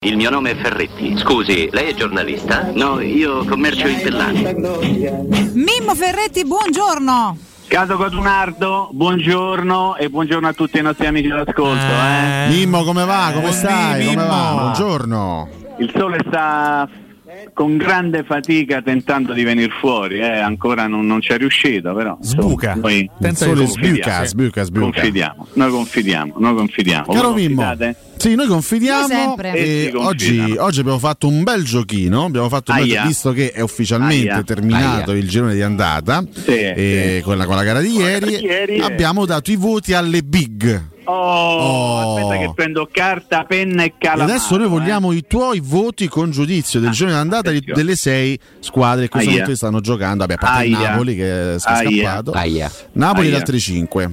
Il mio nome è Ferretti. Scusi, lei è giornalista? No, io commercio in Tellani. Mimmo Ferretti, buongiorno. Cato Cotunardo, buongiorno e buongiorno a tutti i nostri amici d'ascolto. Eh. Mimmo, come va? Come Eh, stai? Mimmo. Come va? Buongiorno. Il sole sta con grande fatica tentando di venire fuori, eh. ancora non, non ci è riuscito, però insomma, Sbuca. Noi di sole confidiamo. sbuca, sbuca, sbuca. confidiamo, noi confidiamo, noi confidiamo. Caro Mimmo, sì, noi confidiamo Noi e oggi, oggi abbiamo fatto un bel giochino, abbiamo fatto un bel Aia. visto che è ufficialmente Aia. terminato il girone di andata Sì, e sì. con, la, con la gara di Con la ieri, gara di ieri, eh. abbiamo dato i voti alle big. Oh, oh, aspetta che prendo carta, penna e calamaro. Adesso noi eh. vogliamo eh. i tuoi voti con giudizio del ah, giorno d'andata di, delle sei squadre che questo momento stanno giocando. Vabbè, a parte Aia. Napoli che è scappato. Aia. Napoli Aia. le altre cinque.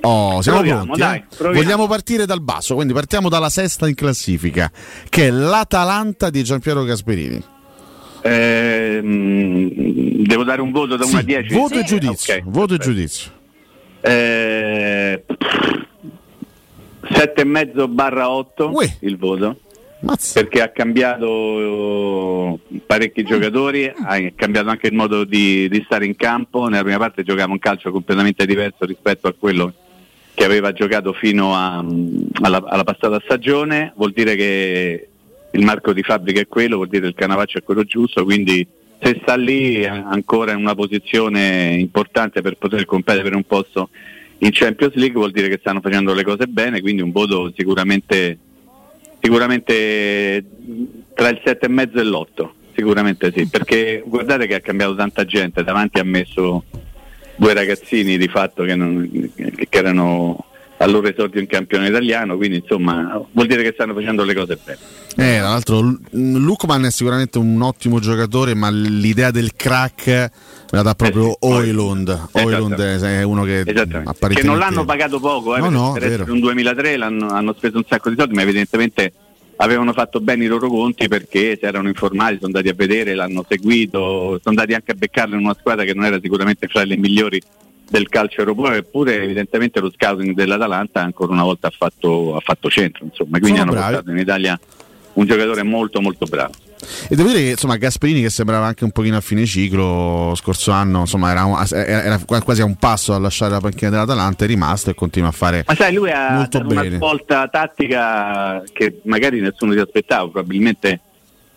Oh, siamo proviamo, pronti. Dai, eh? Vogliamo partire dal basso, quindi partiamo dalla sesta in classifica, che è l'Atalanta di Giampiero Gasperini. Eh, devo dare un voto da sì, 1 a 10. Voto sì. e giudizio. Okay. Voto e giudizio. Eh, 7,5 barra 8 Uè. il voto. Mazza. Perché ha cambiato parecchi eh. giocatori, ha cambiato anche il modo di, di stare in campo. Nella prima parte giocava un calcio completamente diverso rispetto a quello che aveva giocato fino a, alla, alla, passata stagione, vuol dire che il marco di fabbrica è quello, vuol dire che il Canavaccio è quello giusto, quindi se sta lì ancora in una posizione importante per poter competere per un posto in Champions League vuol dire che stanno facendo le cose bene, quindi un voto sicuramente, sicuramente tra il 7,5 e l'8, sicuramente sì, perché guardate che ha cambiato tanta gente, davanti ha messo due ragazzini di fatto che, non- che erano al loro esordio in campione italiano, quindi insomma vuol dire che stanno facendo le cose bene. Eh, tra l'altro Lukman è sicuramente un ottimo giocatore, ma l'idea del crack me la dà proprio Eh sì, Oilund. Oilund è uno che Esattamente. Che apparentemente non l'hanno pagato poco, eh, No, no, per vero. essere un 2003 l'hanno, hanno speso un sacco di soldi, ma evidentemente avevano fatto bene i loro conti perché si erano informati, sono andati a vedere, l'hanno seguito, sono andati anche a beccarlo in una squadra che non era sicuramente fra le migliori del calcio europeo, eppure evidentemente lo scouting dell'Atalanta ancora una volta ha fatto, ha fatto centro, insomma, quindi Sono hanno bravi. portato in Italia un giocatore molto molto bravo. E devo dire che insomma Gasperini che sembrava anche un pochino a fine ciclo scorso anno, insomma era, un- era- quasi a un passo a lasciare la panchina dell'Atalanta, è rimasto e continua a fare Ma sai, lui ha una svolta tattica che magari nessuno si aspettava, probabilmente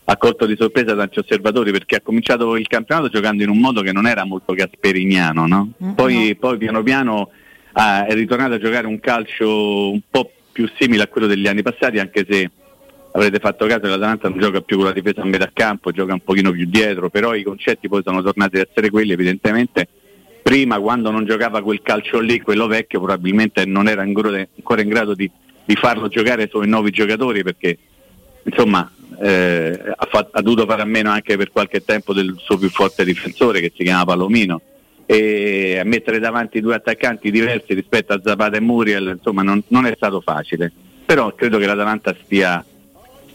ha colto di sorpresa tanti osservatori perché ha cominciato il campionato giocando in un modo che non era molto gasperiniano, no? Mm, poi, poi piano piano ah, è ritornato a giocare un calcio un po' più simile a quello degli anni passati, anche se avrete fatto caso l'Atalanta non gioca più con la difesa a metà campo, gioca un pochino più dietro, però i concetti poi sono tornati ad essere quelli evidentemente prima quando non giocava quel calcio lì, quello vecchio, probabilmente non era ancora in grado di, di farlo giocare sui nuovi giocatori perché insomma eh, ha, fa- ha dovuto fare a meno anche per qualche tempo del suo più forte difensore che si chiama Palomino. E a mettere davanti due attaccanti diversi rispetto a Zapata e Muriel insomma non, non è stato facile. Però credo che l'Atalanta stia,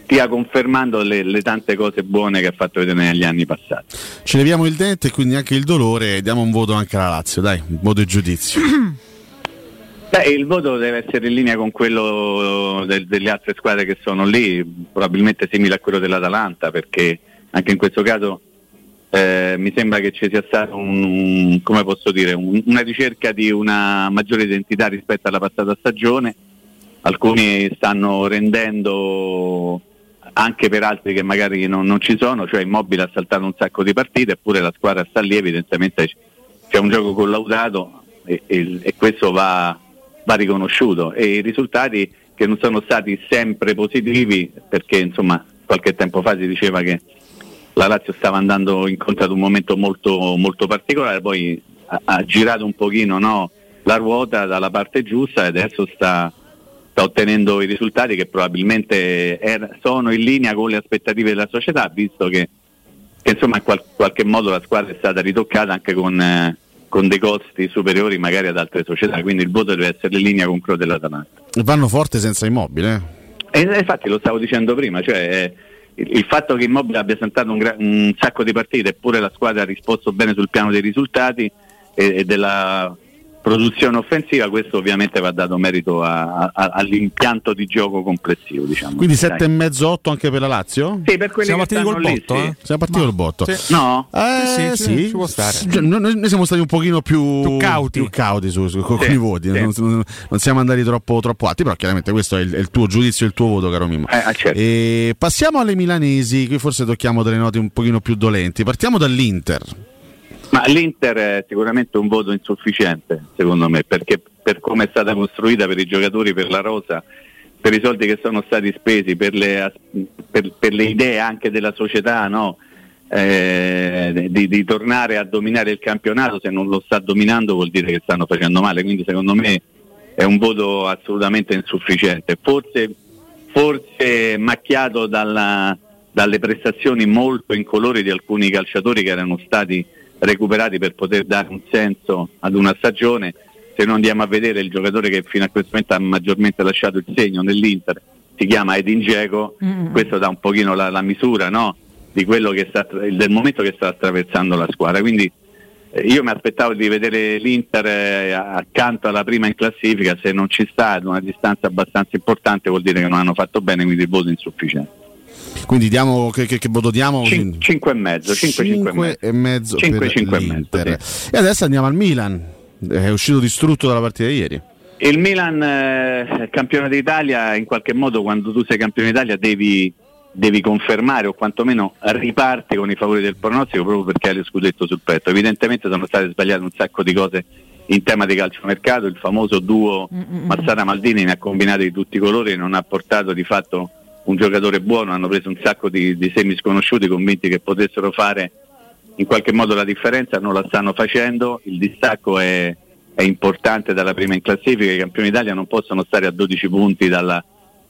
stia confermando le, le tante cose buone che ha fatto vedere negli anni passati. Ci leviamo il dente e quindi anche il dolore e diamo un voto anche alla Lazio, dai, un voto e giudizio. Beh, il voto deve essere in linea con quello del- delle altre squadre che sono lì, probabilmente simile a quello dell'Atalanta, perché anche in questo caso eh, mi sembra che ci sia stata un, posso dire, un- una ricerca di una maggiore identità rispetto alla passata stagione. Alcuni stanno rendendo anche per altri che magari non, non ci sono, cioè Immobile ha saltato un sacco di partite, eppure la squadra sta lì, evidentemente c'è un gioco collaudato e, e- e questo va, va riconosciuto. E i risultati che non sono stati sempre positivi perché insomma qualche tempo fa si diceva che la Lazio stava andando incontro ad un momento molto, molto particolare, poi ha, ha girato un pochino no, la ruota dalla parte giusta e adesso sta, sta ottenendo i risultati che probabilmente er- sono in linea con le aspettative della società, visto che, che insomma in qual- qualche modo la squadra è stata ritoccata anche con, eh, con dei costi superiori magari ad altre società, quindi il voto deve essere in linea con quello dell'Atalanta. Vanno forte senza immobile. eh. E infatti lo stavo dicendo prima, cioè eh, il, il fatto che Immobile abbia saltato un, gra- un sacco di partite eppure la squadra ha risposto bene sul piano dei risultati e, e della produzione offensiva, questo ovviamente va dato merito a, a, all'impianto di gioco complessivo. Diciamo. Quindi 7,5-8 anche per la Lazio? Sì, per quelli Siamo che partiti col lì, botto, sì. eh? Siamo partiti col botto. Sì. No? Eh, Sì, sì, ci- ci può stare. Cioè, noi, noi siamo stati un pochino più, Più cauti. più cauti su, su- con Sì, i voti, sì. non, non- non siamo andati troppo, troppo alti, però chiaramente questo è il, è il tuo giudizio, il tuo voto, caro Mimmo. Eh, ah, certo. E passiamo alle milanesi, qui forse tocchiamo delle note un pochino più dolenti. Partiamo dall'Inter. Ma l'Inter è sicuramente un voto insufficiente, secondo me, perché per come è stata costruita, per i giocatori, per la rosa, per i soldi che sono stati spesi, per le, per- per le idee anche della società, no? Eh, di, di tornare a dominare il campionato, se non lo sta dominando vuol dire che stanno facendo male, quindi secondo me è un voto assolutamente insufficiente. Forse, forse macchiato dalla- dalle prestazioni molto incolori di alcuni calciatori che erano stati recuperati per poter dare un senso ad una stagione. Se non andiamo a vedere il giocatore che fino a questo momento ha maggiormente lasciato il segno nell'Inter, si chiama Edin Dzeko, Mm. questo dà un pochino la, la misura no? di quello che sta, del momento che sta attraversando la squadra. Quindi eh, io mi aspettavo di vedere l'Inter eh, accanto alla prima in classifica, se non ci sta ad una distanza abbastanza importante vuol dire che non hanno fatto bene, quindi il voto è insufficiente. Quindi diamo che, che- che voto diamo? 5 e mezzo, 5, 5 e mezzo Cinque, per cinque e mezzo, l'Inter. E adesso andiamo al Milan, è uscito distrutto dalla partita di ieri. Il Milan, eh, campione d'Italia, in qualche modo quando tu sei campione d'Italia devi, devi confermare o quantomeno riparti con i favori del pronostico proprio perché hai lo scudetto sul petto. Evidentemente sono state sbagliate un sacco di cose in tema di calciomercato, il famoso duo Mazzara-Maldini ne ha combinati di tutti i colori e non ha portato di fatto un giocatore buono, hanno preso un sacco di, di semi sconosciuti convinti che potessero fare in qualche modo la differenza, non la stanno facendo, il distacco è, è importante dalla prima in classifica, i campioni d'Italia non possono stare a 12 punti dalla,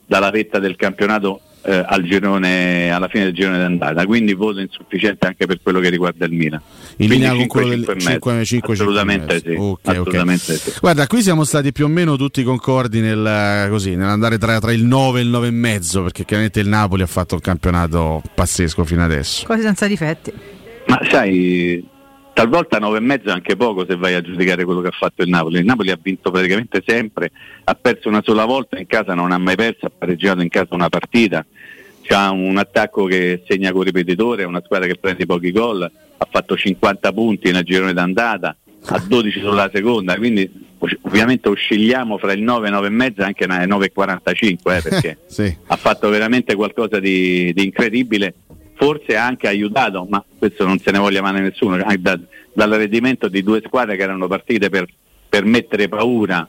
dalla vetta del campionato eh, al girone, alla fine del girone d'andata, quindi voto insufficiente anche per quello che riguarda il Milan. In Quindi linea con 5, quello del 5 e mezzo. 5, 5, assolutamente sì, Ok, ok. assolutamente sì. Guarda, qui siamo stati più o meno tutti concordi nel, così, nell'andare tra, tra il 9 e il 9 e mezzo, perché chiaramente il Napoli ha fatto un campionato pazzesco fino adesso. Quasi senza difetti. Ma sai, talvolta 9 e mezzo è anche poco se vai a giudicare quello che ha fatto il Napoli. Il Napoli ha vinto praticamente sempre, ha perso una sola volta in casa, non ha mai perso, ha pareggiato in casa una partita. C'ha un attacco che segna con ripetitore, è una squadra che prende pochi gol, ha fatto 50 punti nel girone d'andata, ha 12 sulla seconda, quindi ov- ovviamente oscilliamo fra il 9 e 9 e anche nel 9 e 45 eh, perché Sì. ha fatto veramente qualcosa di, di incredibile, forse ha anche aiutato, ma questo non se ne voglia male nessuno, da- dall'arredimento di due squadre che erano partite per, per mettere paura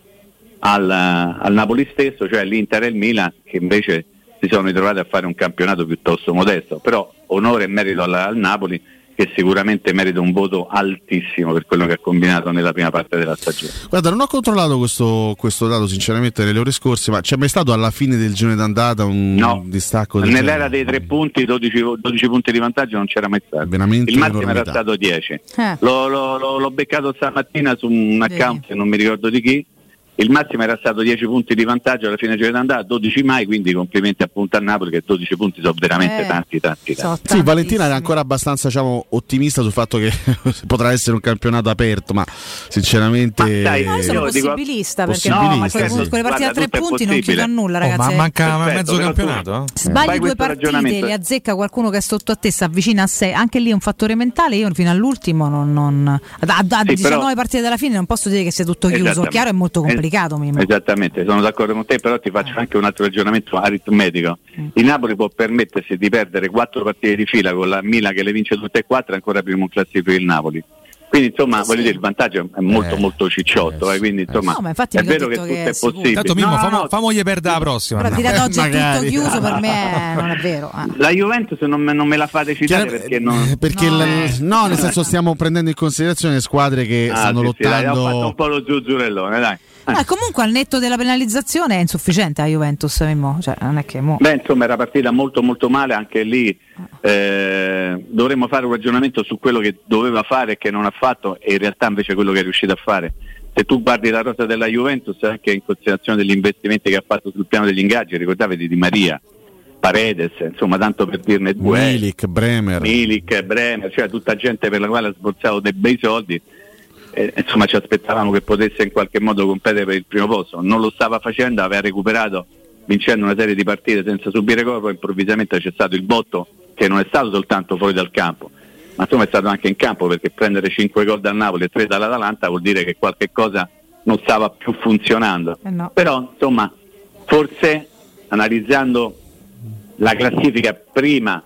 al, al Napoli stesso, cioè l'Inter e il Milan, che invece si sono ritrovati a fare un campionato piuttosto modesto, però onore e merito al, al Napoli che sicuramente merita un voto altissimo per quello che ha combinato nella prima parte della stagione. Guarda, non ho controllato questo, questo dato sinceramente nelle ore scorse, ma c'è mai stato alla fine del girone d'andata un No. distacco del Nell'era genere? dei tre punti, 12, 12 punti di vantaggio non c'era mai stato. Veramente Il massimo era stato 10. Eh. L'ho, l'ho- l'ho- beccato stamattina su un account Vedi. che non mi ricordo di chi. Il massimo era stato 10 punti di vantaggio alla fine del giro d'andata, 12 mai, quindi complimenti appunto a Napoli che 12 punti sono veramente Eh, tanti, tanti, tanti. Sì, Valentina era tantissimi. ancora abbastanza diciamo, ottimista sul fatto che potrà essere un campionato aperto, ma sinceramente... Ma dai, No, io sono Io dico- possibilista perché Possibilista, no, sì. quelle, quelle partite a tre è punti non chiudono a nulla, Oh, ragazzi. ma manca Perfetto, mezzo però tu- campionato? eh? Sbagli due partite, li azzecca qualcuno che è sotto a te, si avvicina a sé. Anche lì è un fattore mentale. Io fino all'ultimo non. non a, a- a Sì, 19 però- partite dalla fine non posso dire che sia tutto chiuso. Chiaro è molto complicato. Es- Mimmo. Esattamente, sono d'accordo con te, però ti faccio anche un altro ragionamento aritmetico. Il Napoli può permettersi di perdere quattro partite di fila con la Milan che le vince tutte e quattro, ancora primo in classifica il Napoli. Quindi insomma, voglio dire, il vantaggio è molto Eh, molto cicciotto, eh, eh, quindi insomma No, è vero che tutto che è è possibile. Tanto Mimmo, No, famo, no, famogli perdere la prossima. Però dire ad oggi è tutto chiuso per me non è vero. eh. La Juventus non me, non me la fate citare Chiaro- perché non... perché No, eh. no, nel senso stiamo prendendo in considerazione squadre che Ah, stanno sì, sì, dai, lottando... un po' lo zuzzurellone, dai. Eh. Eh, comunque al netto della penalizzazione è insufficiente a Juventus, Mimmo. Cioè, non è che mo- Beh, insomma, era partita molto molto male, anche lì eh, dovremmo fare un ragionamento su quello che doveva fare e che non ha fatto e in realtà invece quello che è riuscito a fare. Se tu guardi la rosa della Juventus, anche in considerazione degli investimenti che ha fatto sul piano degli ingaggi, ricordavi di Maria, Paredes, insomma, tanto per dirne due. Milik, Bremer. Milik, Bremer, cioè tutta gente per la quale ha sborsato dei bei soldi. eh, insomma ci aspettavamo che potesse in qualche modo competere per il primo posto, non lo stava facendo, aveva recuperato vincendo una serie di partite senza subire corpo, improvvisamente c'è stato il botto che non è stato soltanto fuori dal campo, ma insomma è stato anche in campo perché prendere 5 gol dal Napoli e 3 dall'Atalanta vuol dire che qualche cosa non stava più funzionando. Eh no. Però insomma forse analizzando la classifica prima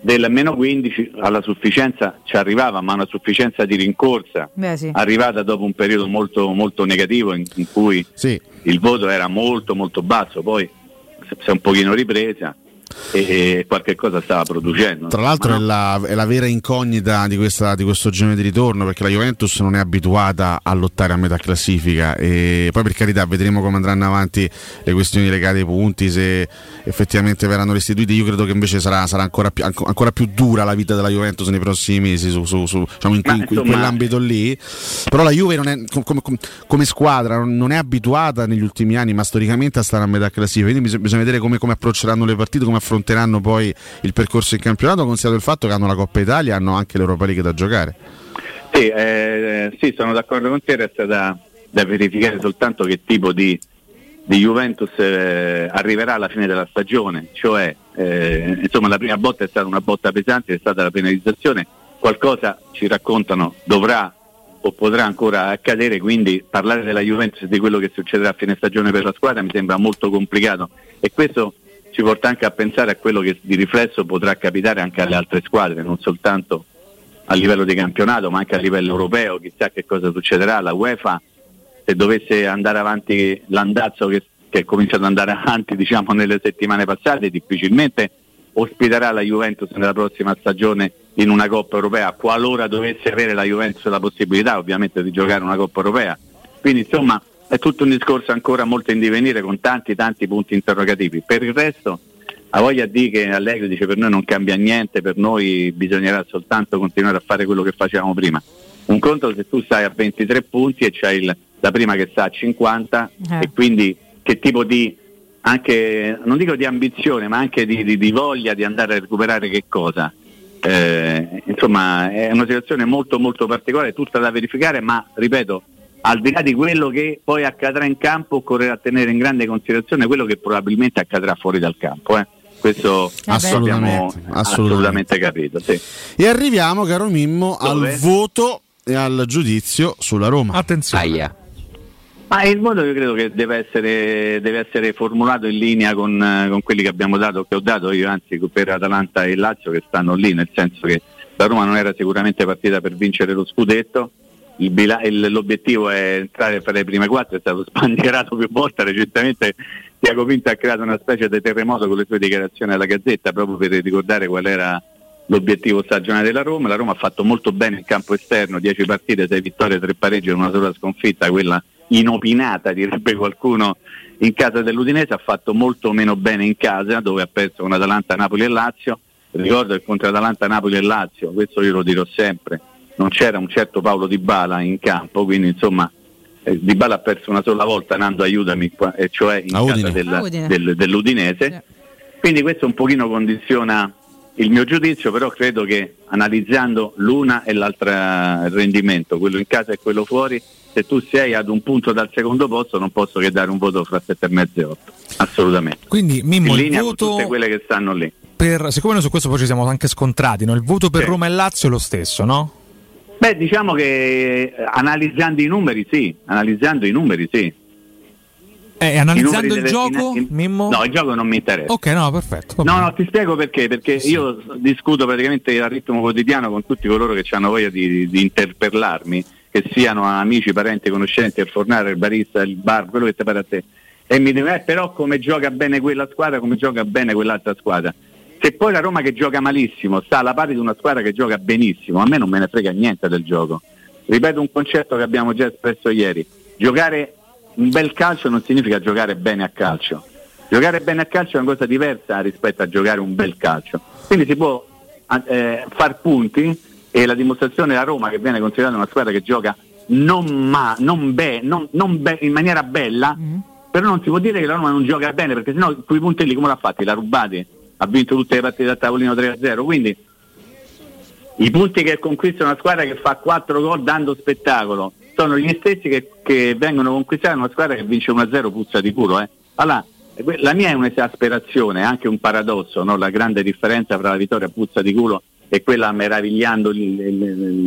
del meno 15 alla sufficienza ci arrivava, ma una sufficienza di rincorsa Beh, sì. arrivata dopo un periodo molto, molto negativo in, in cui Sì, il voto era molto molto basso, poi si è un pochino ripresa e qualche cosa stava producendo. Tra l'altro Ma è, la, è la vera incognita di, questa- di questo girone di ritorno perché la Juventus non è abituata a lottare a metà classifica e poi per carità vedremo come andranno avanti le questioni legate ai punti, se effettivamente verranno restituiti. Io credo che invece sarà, sarà ancora, più, anco- ancora più dura la vita della Juventus nei prossimi mesi su, su- su- diciamo in, in- in quell'ambito lì. Però la Juve non è, com- come, com- come squadra non- è abituata negli ultimi anni, ma storicamente a stare a metà classifica. Quindi bisog- bisogna vedere come, come approcceranno le partite, come affronteranno poi il percorso in campionato, considerato il fatto che hanno la Coppa Italia e hanno anche l'Europa League da giocare. Sì, eh, sì, sono d'accordo con te, resta da, da verificare soltanto che tipo di, di Juventus eh, arriverà alla fine della stagione, cioè eh, insomma la prima botta è stata una botta pesante, è stata la penalizzazione, qualcosa ci raccontano dovrà o potrà ancora accadere, quindi parlare della Juventus e di quello che succederà a fine stagione per la squadra mi sembra molto complicato. E questo ci porta anche a pensare a quello che di riflesso potrà capitare anche alle altre squadre, non soltanto a livello di campionato ma anche a livello europeo, chissà che cosa succederà, la UEFA se dovesse andare avanti l'andazzo che, che è cominciato ad andare avanti diciamo, nelle settimane passate, difficilmente ospiterà la Juventus nella prossima stagione in una Coppa Europea, qualora dovesse avere la Juventus la possibilità ovviamente di giocare una Coppa Europea. Quindi insomma è tutto un discorso ancora molto in divenire con tanti tanti punti interrogativi. Per il resto ha voglia di che Allegri dice per noi non cambia niente, per noi bisognerà soltanto continuare a fare quello che facevamo prima. Un conto se tu stai a 23 punti e c'hai il- la prima che sta a 50 Eh. e quindi che tipo di anche non dico di ambizione ma anche di, di- di voglia di andare a recuperare che cosa. Eh, insomma è una situazione molto molto particolare, tutta da verificare, ma ripeto, al di là di quello che poi accadrà in campo, occorrerà tenere in grande considerazione quello che probabilmente accadrà fuori dal campo. eh. Questo beh. abbiamo Assolutamente, assolutamente capito. Sì. E arriviamo, caro Mimmo, Dove? al voto e al giudizio sulla Roma. Attenzione. Aia. Ma il voto io credo che deve essere, deve essere formulato in linea con, eh, con quelli che abbiamo dato, che ho dato io, anzi per Atalanta e Lazio che stanno lì, nel senso che la Roma non era sicuramente partita per vincere lo scudetto. Il bila- il- l'obiettivo è entrare fra le prime quattro, è stato sbandierato più volte. Recentemente Tiago Pinto ha creato una specie di terremoto con le sue dichiarazioni alla Gazzetta proprio per ricordare qual era l'obiettivo stagionale della Roma. La Roma ha fatto molto bene in campo esterno, 10 partite, 6 vittorie, 3 pareggi e una sola sconfitta, quella inopinata direbbe qualcuno in casa dell'Udinese, ha fatto molto meno bene in casa dove ha perso con Atalanta, Napoli e Lazio. Ricordo che contro Atalanta, Napoli e Lazio, questo io lo dirò sempre, non c'era un certo Paolo Di Bala in campo, quindi insomma eh, Di Bala ha perso una sola volta, Nando aiutami, qua, e cioè in casa Udine. del- A Udine. del- dell'Udinese. Quindi questo un pochino condiziona il mio giudizio, però credo che analizzando l'una e l'altra rendimento, quello in casa e quello fuori, se tu sei ad un punto dal secondo posto non posso che dare un voto fra 7,5 e 8, assolutamente. Quindi Mimmo, in il linea con voto tutte quelle che stanno lì. per, siccome noi su questo poi ci siamo anche scontrati, no? il voto per Sì. Roma e Lazio è lo stesso, no? Beh, diciamo che eh, analizzando i numeri sì, analizzando i numeri sì. Eh, analizzando il gioco, in- Mimmo? No, il gioco non mi interessa. Ok, no, perfetto. No, no, ti spiego perché, perché Sì. io discuto praticamente a ritmo quotidiano con tutti coloro che hanno voglia di, di interpellarmi, che siano amici, parenti, conoscenti, il fornare, il barista, il bar, quello che ti pare a te. E mi dicono, eh, però come gioca bene quella squadra, come gioca bene quell'altra squadra. Se poi la Roma che gioca malissimo sta alla pari di una squadra che gioca benissimo, a me non me ne frega niente del gioco. Ripeto un concetto che abbiamo già espresso ieri. Giocare un bel calcio non significa giocare bene a calcio. Giocare bene a calcio è una cosa diversa rispetto a giocare un bel calcio. Quindi si può eh, far punti e la dimostrazione della Roma che viene considerata una squadra che gioca non, ma, non, be- non- non be- in maniera bella, però non si può dire che la Roma non gioca bene perché sennò quei punti lì come l'ha fatti? L'ha rubati? Ha vinto tutte le partite a tavolino 3-0, quindi I punti che conquista una squadra che fa 4 gol dando spettacolo sono gli stessi che, che vengono conquistati da una squadra che vince 1-0 puzza di culo. Eh. Allora, la mia è un'esasperazione, anche un paradosso, no? la grande differenza tra la vittoria puzza di culo e quella meravigliando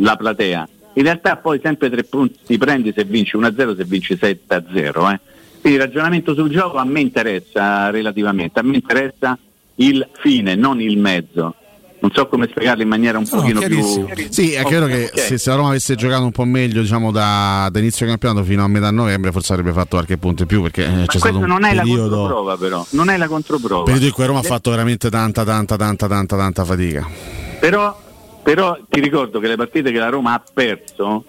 la platea. In realtà poi sempre tre punti ti prendi se vinci 1-0, se vinci 7-0. Eh. Quindi il ragionamento sul gioco a me interessa relativamente, a me interessa il fine, non il mezzo. Non so come spiegarlo in maniera un no, pochino più sì è chiaro che okay. se, se, la Roma avesse giocato un po' meglio diciamo da, da inizio campionato fino a metà novembre forse avrebbe fatto qualche punto in più perché eh, c'è stato un non è periodo... la controprova però. Non è la controprova. Periodo in cui Roma ha fatto veramente tanta tanta tanta tanta tanta fatica. Però, però ti ricordo che le partite che la Roma ha perso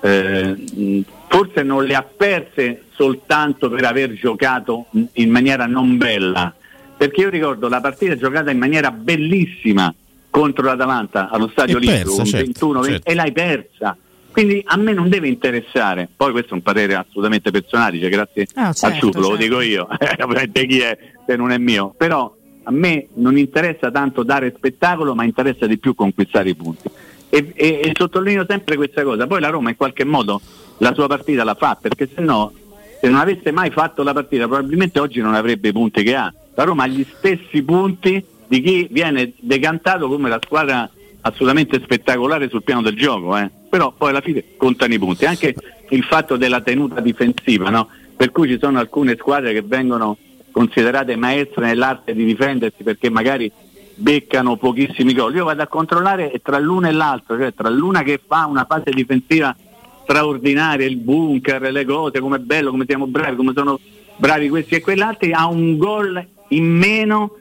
eh, forse non le ha perse soltanto per aver giocato in maniera non bella perché io ricordo la partita giocata in maniera bellissima contro l'Atalanta allo Stadio Olimpico certo, 21 certo. e l'hai persa. Quindi a me non deve interessare, poi questo è un parere assolutamente personale, cioè grazie ah, certo, al certo. lo dico io, ovviamente chi è se non è mio, però a me non interessa tanto dare spettacolo, ma interessa di più conquistare i punti. E, e, e sottolineo sempre questa cosa, poi la Roma in qualche modo la sua partita la fa, perché se no, se non avesse mai fatto la partita, probabilmente oggi non avrebbe i punti che ha la Roma ha gli stessi punti di chi viene decantato come la squadra assolutamente spettacolare sul piano del gioco, eh. però poi alla fine contano i punti, anche il fatto della tenuta difensiva, no? per cui ci sono alcune squadre che vengono considerate maestre nell'arte di difendersi perché magari beccano pochissimi gol. Io vado a controllare tra l'una e l'altra, cioè tra l'una che fa una fase difensiva straordinaria, il bunker, le cose, come è bello, come siamo bravi, come sono bravi questi e quell'altro, ha un gol in meno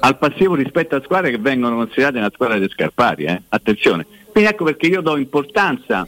al passivo rispetto a squadre che vengono considerate una squadra di scarpari, eh? attenzione. Quindi ecco perché io do importanza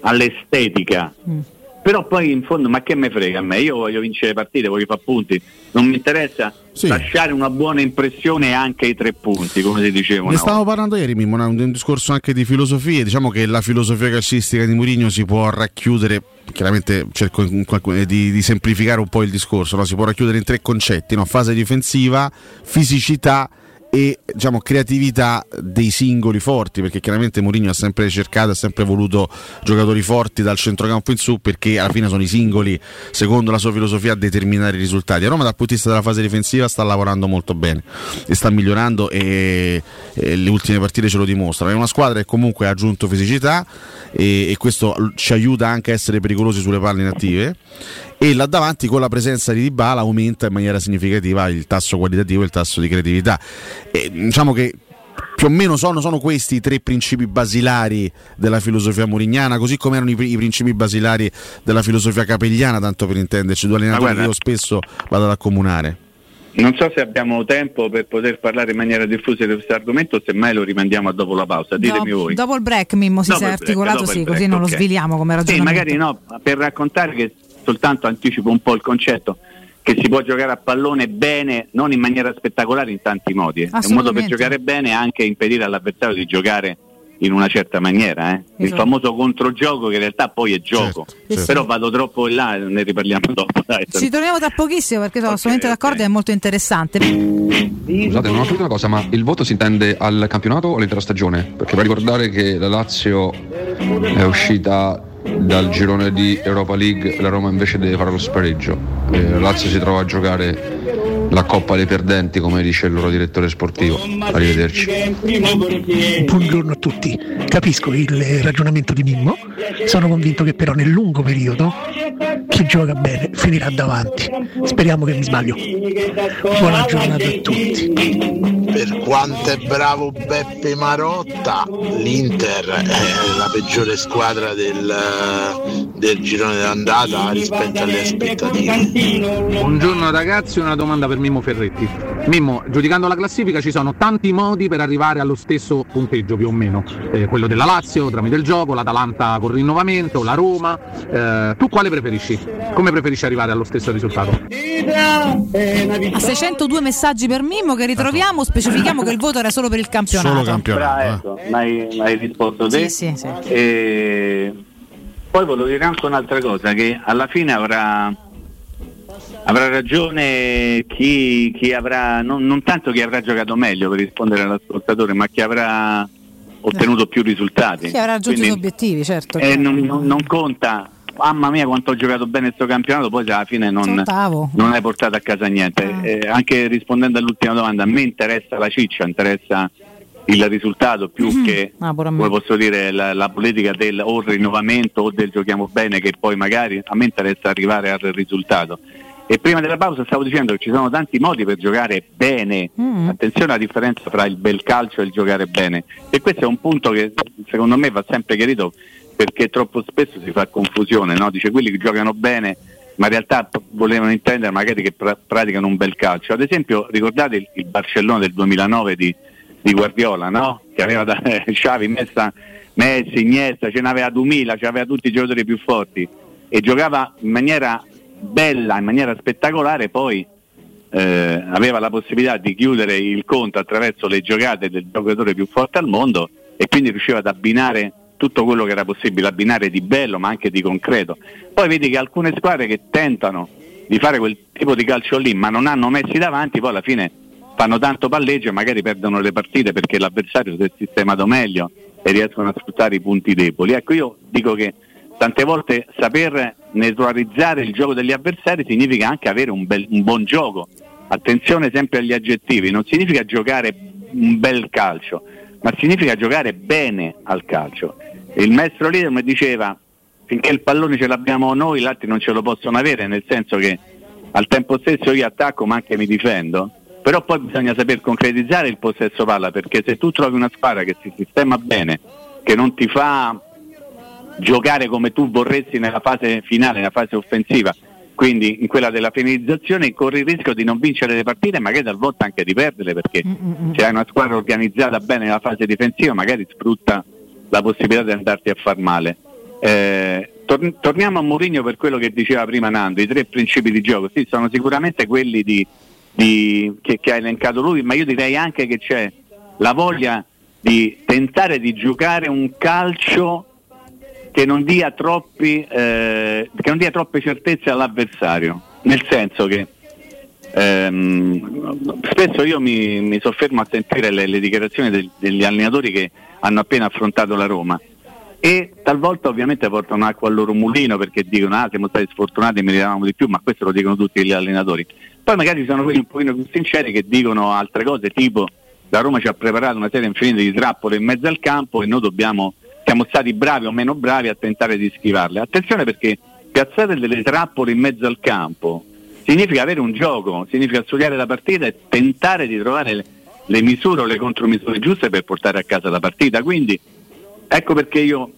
all'estetica. Mm. Però poi in fondo, ma che me frega a me? Io voglio vincere partite, voglio fare punti, non mi interessa sì. lasciare una buona impressione anche ai tre punti, come si diceva. Ne stavamo parlando ieri, Mimmo, un discorso anche di filosofie. Diciamo che la filosofia calcistica di Mourinho si può racchiudere chiaramente cerco di, di, semplificare un po' il discorso, no? si può racchiudere in tre concetti, no? fase difensiva, fisicità e diciamo, creatività dei singoli forti perché chiaramente Mourinho ha sempre cercato ha sempre voluto giocatori forti dal centrocampo in su perché alla fine sono i singoli secondo la sua filosofia a determinare i risultati. A Roma dal punto di vista della fase difensiva sta lavorando molto bene e sta migliorando e, e le ultime partite ce lo dimostrano. È una squadra che comunque ha aggiunto fisicità e, e questo ci aiuta anche a essere pericolosi sulle palle inattive e là davanti con la presenza di Dybala aumenta in maniera significativa il tasso qualitativo e il tasso di creatività. E, diciamo che più o meno sono, sono, questi i tre principi basilari della filosofia murignana, così come erano i, i, principi basilari della filosofia capegliana, tanto per intenderci, due allenatori che io spesso vado ad accomunare. Non so se abbiamo tempo per poter parlare in maniera diffusa di questo argomento, o semmai lo rimandiamo a dopo la pausa. Ditemi Do, voi. Dopo il break, Mimmo, si è articolato, sì, così non okay. lo sviliamo come ragionamento. Sì, magari no, per raccontare che soltanto anticipo un po' il concetto che si può giocare a pallone bene, non in maniera spettacolare in tanti modi. Eh. È un modo per giocare bene e anche impedire all'avversario di giocare in una certa maniera. Eh? Il esatto. famoso controgioco che in realtà poi è gioco. Certo, certo. Però vado troppo in là, ne riparliamo dopo. Dai, Ci torniamo tra pochissimo perché sono okay, assolutamente okay. d'accordo e è molto interessante. Scusate, non ho capito una cosa, ma il voto si intende al campionato o all'intera stagione? Perché va a ricordare che la Lazio è uscita dal girone di Europa League la Roma invece deve fare lo spareggio. Eh, Lazio si trova a giocare la Coppa dei Perdenti, come dice il loro direttore sportivo. Arrivederci. Buongiorno a tutti. Capisco il ragionamento di Mimmo, sono convinto che però nel lungo periodo chi gioca bene finirà davanti. Speriamo che mi sbaglio. Buona giornata a tutti. Per quanto è bravo Beppe Marotta, l'Inter è la peggiore squadra del, del girone d'andata rispetto alle aspettative. Buongiorno ragazzi, una domanda per Mimmo Ferretti. Mimmo, giudicando la classifica ci sono tanti modi per arrivare allo stesso punteggio più o meno, eh, quello della Lazio tramite il gioco, l'Atalanta con rinnovamento, la Roma. Eh, tu quale preferisci? Come preferisci arrivare allo stesso risultato? A 602 messaggi per Mimmo che ritroviamo, specifichiamo che il voto era solo per il campionato. Solo campionato. Bra, ecco, eh. hai, risposto te. Sì, sì, sì. E... Poi volevo dire anche un'altra cosa, che alla fine avrà Avrà ragione chi, chi avrà, non, non tanto chi avrà giocato meglio per rispondere all'ascoltatore, ma chi avrà ottenuto più risultati. Chi avrà raggiunto i Quindi, suoi obiettivi, certo. eh, non, non- non conta, mamma mia quanto ho giocato bene questo campionato, poi alla fine non, non hai portato a casa niente. Ah. Eh, anche rispondendo all'ultima domanda, a me interessa la ciccia, interessa il risultato più che Ah, come posso dire la, la politica del o il rinnovamento o del giochiamo bene che poi magari a me interessa arrivare al risultato. E prima della pausa stavo dicendo che ci sono tanti modi per giocare bene. Mm. Attenzione alla differenza tra il bel calcio e il giocare bene. E questo è un punto che secondo me va sempre chiarito perché troppo spesso si fa confusione, no? dice quelli che giocano bene ma in realtà volevano intendere magari che pra- praticano un bel calcio. Ad esempio ricordate il, il Barcellona del 2009 di, di Guardiola, no? che aveva da, Xavi, Messa, Messi, Iniesta, ce n'aveva 2000, ce n'aveva tutti i giocatori più forti e giocava in maniera bella, in maniera spettacolare, poi eh, aveva la possibilità di chiudere il conto attraverso le giocate del giocatore più forte al mondo e quindi riusciva ad abbinare tutto quello che era possibile abbinare di bello ma anche di concreto. Poi vedi che alcune squadre che tentano di fare quel tipo di calcio lì ma non hanno messi davanti, poi alla fine fanno tanto palleggio e magari perdono le partite perché l'avversario si è sistemato meglio e riescono a sfruttare i punti deboli. Ecco, io dico che tante volte saper neutralizzare il gioco degli avversari significa anche avere un, bel- un buon gioco. Attenzione sempre agli aggettivi, non significa giocare un bel calcio, ma significa giocare bene al calcio. Il maestro leader mi diceva finché il pallone ce l'abbiamo noi, gli altri non ce lo possono avere, nel senso che al tempo stesso io attacco ma anche mi difendo, però poi bisogna saper concretizzare il possesso palla, perché se tu trovi una squadra che si sistema bene, che non ti fa giocare come tu vorresti nella fase finale, nella fase offensiva, quindi in quella della finalizzazione corri il rischio di non vincere le partite e magari talvolta anche di perderle perché se hai una squadra organizzata bene nella fase difensiva magari sfrutta la possibilità di andarti a far male. Eh, tor- torniamo a Mourinho per quello che diceva prima Nando, i tre principi di gioco, sì, sono sicuramente quelli di, di- che, che ha elencato lui, ma io direi anche che c'è la voglia di tentare di giocare un calcio che non dia, troppi, eh, che non dia troppe certezze all'avversario, nel senso che ehm, spesso io mi, mi soffermo a sentire le, le dichiarazioni del- degli allenatori che hanno appena affrontato la Roma e talvolta ovviamente portano acqua al loro mulino perché dicono ah siamo stati sfortunati e meritavamo di più, ma questo lo dicono tutti gli allenatori. Poi magari sono quelli un pochino più sinceri che dicono altre cose tipo la Roma ci ha preparato una serie infinita di trappole in mezzo al campo e noi dobbiamo, siamo stati bravi o meno bravi a tentare di schivarle. Attenzione perché piazzare delle trappole in mezzo al campo significa avere un gioco, significa studiare la partita e tentare di trovare le, le misure o le contromisure giuste per portare a casa la partita. Quindi ecco perché io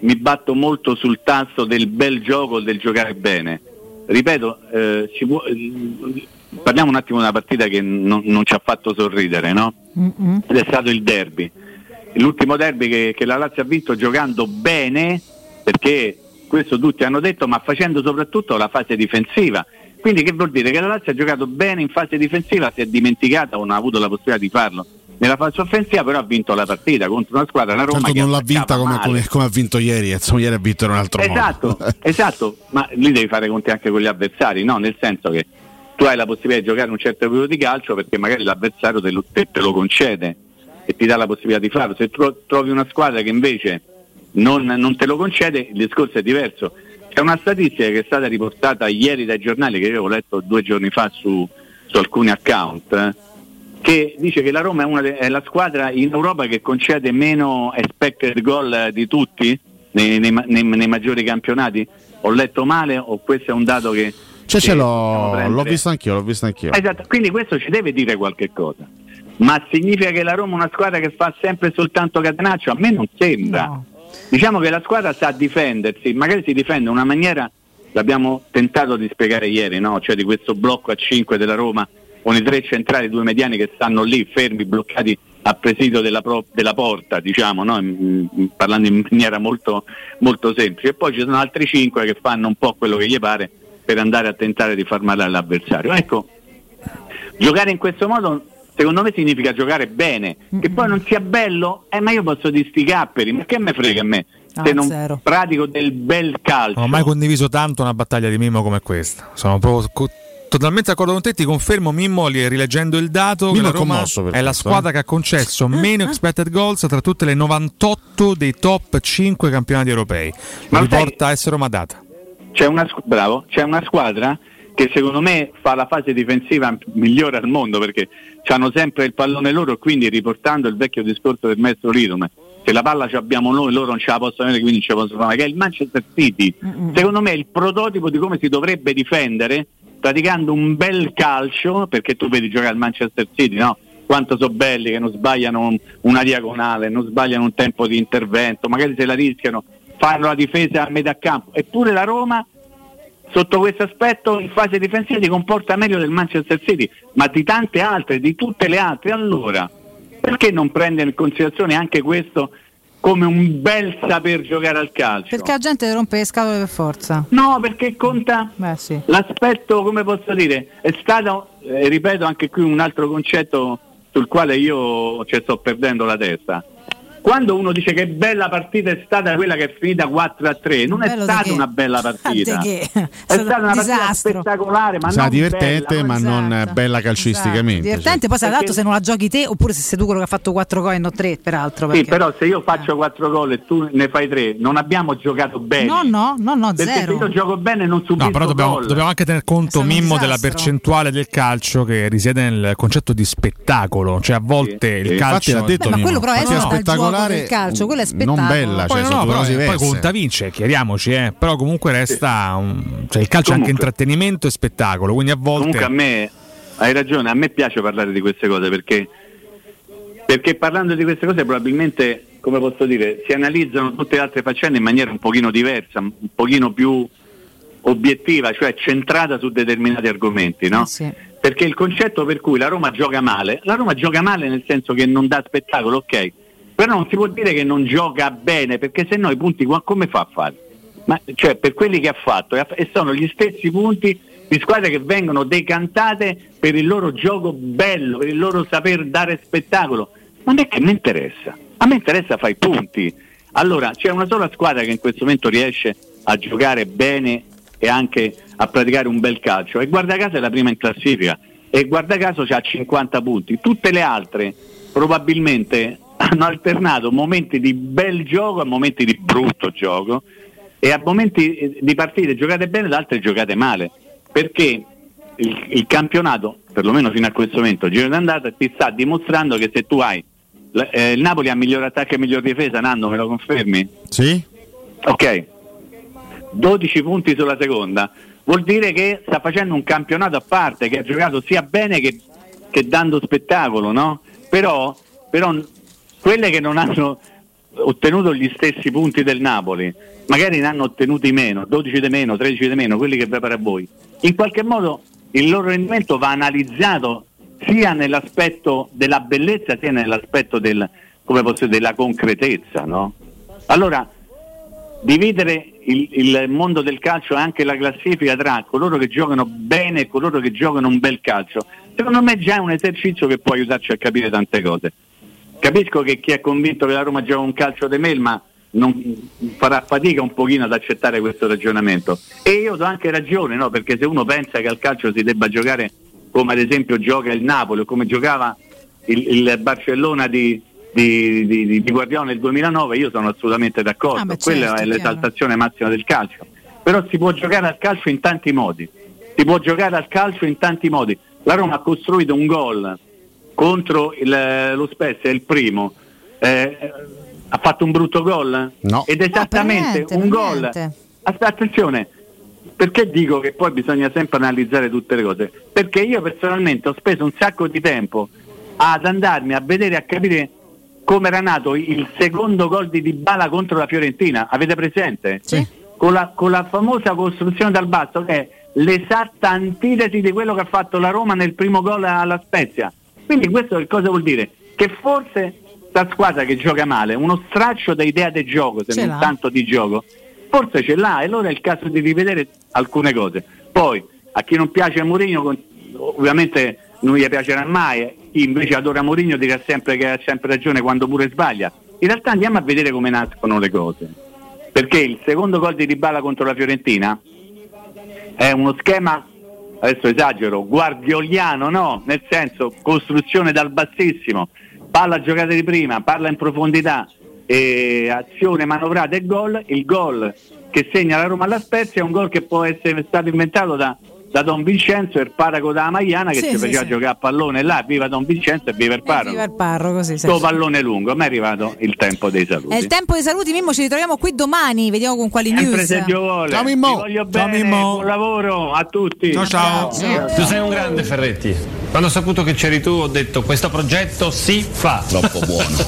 mi batto molto sul tasto del bel gioco, del giocare bene. Ripeto, eh, può- eh, parliamo un attimo di una partita che non, non ci ha fatto sorridere, no? Ed è stato il derby. L'ultimo derby che, che la Lazio ha vinto giocando bene, perché questo tutti hanno detto, ma facendo soprattutto la fase difensiva. Quindi che vuol dire? Che la Lazio ha giocato bene in fase difensiva, si è dimenticata o non ha avuto la possibilità di farlo. Nella fase offensiva però ha vinto la partita contro una squadra, la Roma, che non l'ha vinta come, come- come ha vinto ieri, insomma ieri ha vinto in un altro Esatto, modo. esatto, ma lì devi fare conti anche con gli avversari, no? Nel senso che tu hai la possibilità di giocare un certo periodo di calcio perché magari l'avversario te lo, te- te lo concede e ti dà la possibilità di farlo. Se tro- trovi una squadra che invece non, non te lo concede, il discorso è diverso. C'è una statistica che è stata riportata ieri dai giornali che io ho letto due giorni fa su, su alcuni account. eh, che dice che la Roma è, una de- è la squadra in Europa che concede meno expected goal di tutti nei, nei nei- nei maggiori campionati. Ho letto male o questo è un dato che... Cioè, ce l'ho, l'ho visto anch'io, l'ho visto anch'io. Esatto, quindi questo ci deve dire qualche cosa. Ma significa che la Roma è una squadra che fa sempre soltanto catenaccio? A me non sembra. Diciamo che la squadra sa difendersi, magari si difende in una maniera, l'abbiamo tentato di spiegare ieri, no? cioè di questo blocco a 5 della Roma con i tre centrali, i due mediani che stanno lì fermi, bloccati a presidio della, pro- della porta, diciamo, no? Parlando in maniera molto, molto semplice. E poi ci sono altri cinque che fanno un po' quello che gli pare per andare a tentare di far male all'avversario. Ecco, giocare in questo modo secondo me significa giocare bene. Che poi non sia bello, eh, ma io posso di sti capperi, ma che me frega a me? Se Ah, non zero. pratico del bel calcio. Non ho mai condiviso tanto una battaglia di Mimmo come questa. Sono proprio co- Totalmente d'accordo con te, ti confermo Mimmo, li- rileggendo il dato, che Mimmo la è è la questo, squadra eh. che ha concesso meno expected goals tra tutte le 98 dei top 5 campionati europei. Ma lo sai- riporta S Roma Data. C'è una, squ- bravo, c'è una squadra che secondo me fa la fase difensiva migliore al mondo perché hanno sempre il pallone loro e quindi riportando il vecchio discorso del maestro Ridome se la palla ci abbiamo noi loro non ce la possono avere quindi non ce la possono fare che è il Manchester City. Secondo me è il prototipo di come si dovrebbe difendere praticando un bel calcio perché tu vedi giocare al Manchester City no? quanto sono belli che non sbagliano un- una diagonale non sbagliano un tempo di intervento magari se la rischiano fanno la difesa a metà campo. Eppure la Roma sotto questo aspetto in fase difensiva si comporta meglio del Manchester City, ma di tante altre, di tutte le altre. Allora, perché non prendere in considerazione anche questo come un bel saper giocare al calcio? Perché la gente rompe le scatole per forza. No, perché conta Beh, sì. l'aspetto, come posso dire, è stato, eh, ripeto anche qui un altro concetto sul quale io ci sto perdendo la testa. Quando uno dice che bella partita è stata quella che è finita 4 a 3, non è Bello di stata una bella partita. È È stata una un partita disastro. spettacolare, ma Sarà non divertente, bella, ma non Esatto. bella calcisticamente. Esatto. Divertente, poi sarà Perché- dato se non la giochi te oppure se sei tu quello che ha fatto 4 gol e non 3, peraltro. Sì, perché- però se io faccio 4 gol e tu ne fai 3, non abbiamo giocato bene. No, no, no, no, Perché se zero. io gioco bene non subisco No, però dobbiamo, gol. dobbiamo anche tener conto, Mimmo, della disastro. percentuale del calcio che risiede nel concetto di spettacolo. Cioè, a volte Sì. il Sì, calcio. Infatti l'ha detto Beh, ma quello però partita esula spettacolare, del calcio, quello è spettacolo. Non bella, Poi, cioè, no, no, però, eh, poi conta vince, chiariamoci, eh. però comunque resta un- cioè, il calcio è anche intrattenimento e spettacolo, quindi a volte Comunque a me, hai ragione, a me piace parlare di queste cose perché, perché parlando di queste cose probabilmente, come posso dire, si analizzano tutte le altre faccende in maniera un pochino diversa, un pochino più obiettiva, cioè centrata su determinati argomenti, no? Eh sì. Perché il concetto per cui la Roma gioca male, la Roma gioca male nel senso che non dà spettacolo, ok, però non si può dire che non gioca bene, perché se no i punti come fa a fare? Ma, cioè per quelli che ha fatto e sono gli stessi punti di squadre che vengono decantate per il loro gioco bello, per il loro saper dare spettacolo. Ma non è che mi interessa, a me interessa fare i punti. Allora c'è una sola squadra che in questo momento riesce a giocare bene e anche a praticare un bel calcio e guarda caso è la prima in classifica e guarda caso ha 50 punti. Tutte le altre probabilmente hanno alternato momenti di bel gioco a momenti di brutto gioco e a momenti eh, di partite giocate bene, da altre giocate male, perché il, il campionato, perlomeno fino a questo momento, il giro d'andata, ti sta dimostrando che se tu hai eh, il Napoli ha miglior attacco e miglior difesa, Nando, me lo confermi? Sì? Ok, 12 punti sulla seconda, vuol dire che sta facendo un campionato a parte, che ha giocato sia bene che, che dando spettacolo, no? Però, però quelle che non hanno ottenuto gli stessi punti del Napoli, magari ne hanno ottenuti meno, 12 di meno, 13 di meno, quelli che prepara voi. In qualche modo il loro rendimento va analizzato sia nell'aspetto della bellezza sia nell'aspetto del, dire, della concretezza, no? Allora, dividere il, il mondo del calcio e anche la classifica tra coloro che giocano bene e coloro che giocano un bel calcio, secondo me già è un esercizio che può aiutarci a capire tante cose. Capisco che chi è convinto che la Roma gioca un calcio di Melma non farà fatica un pochino ad accettare questo ragionamento. E io do anche ragione, no? perché se uno pensa che al calcio si debba giocare come ad esempio gioca il Napoli o come giocava il, il Barcellona di, di, di- di- di Guardiola nel 2009, io sono assolutamente d'accordo. Ah, beh, Quella certo, è chiaro. l'esaltazione massima del calcio. Però si può giocare al calcio in tanti modi. Si può giocare al calcio in tanti modi. La Roma ha costruito un gol contro il- lo Spezia, è il primo. Eh, ha fatto un brutto gol? No. Ed esattamente No, niente, un gol. Aspetta, attenzione, perché dico che poi bisogna sempre analizzare tutte le cose? Perché io personalmente ho speso un sacco di tempo ad andarmi a vedere a capire come era nato il secondo gol di Dybala contro la Fiorentina. Avete presente? Sì. Con la, con la famosa costruzione dal basso che è l'esatta antitesi di quello che ha fatto la Roma nel primo gol alla Spezia. Quindi questo che cosa vuol dire? Che forse la squadra che gioca male, uno straccio da idea del gioco, se Ce non l'ha. tanto di gioco, forse ce l'ha e allora è il caso di rivedere alcune cose. Poi a chi non piace Mourinho, ovviamente non gli piacerà mai, chi invece adora Mourinho dirà sempre che ha sempre ragione quando pure sbaglia. In realtà andiamo a vedere come nascono le cose. Perché il secondo gol di Dybala contro la Fiorentina è uno schema adesso esagero, guardioliano no, nel senso costruzione dal bassissimo, palla giocata di prima, palla in profondità, e azione manovrata e gol, il gol che segna la Roma alla Spezia è un gol che può essere stato inventato da, da Don Vincenzo, il paraco da Maiana che Sì, ci sì, faceva sì. giocare a pallone là, viva Don Vincenzo e viva il paraco. Viva il parro, così. sì. Sto pallone lungo, a me è arrivato il tempo dei saluti. È il tempo dei saluti, Mimmo, ci ritroviamo qui domani, vediamo con quali Sempre news. se Dio vuole. Ciao, Mimmo. Vi voglio Ciao, bene, Mimmo. buon lavoro a tutti. Ciao ciao. Tu sei un grande Ferretti. Quando ho saputo che c'eri tu ho detto questo progetto si fa. Troppo buono.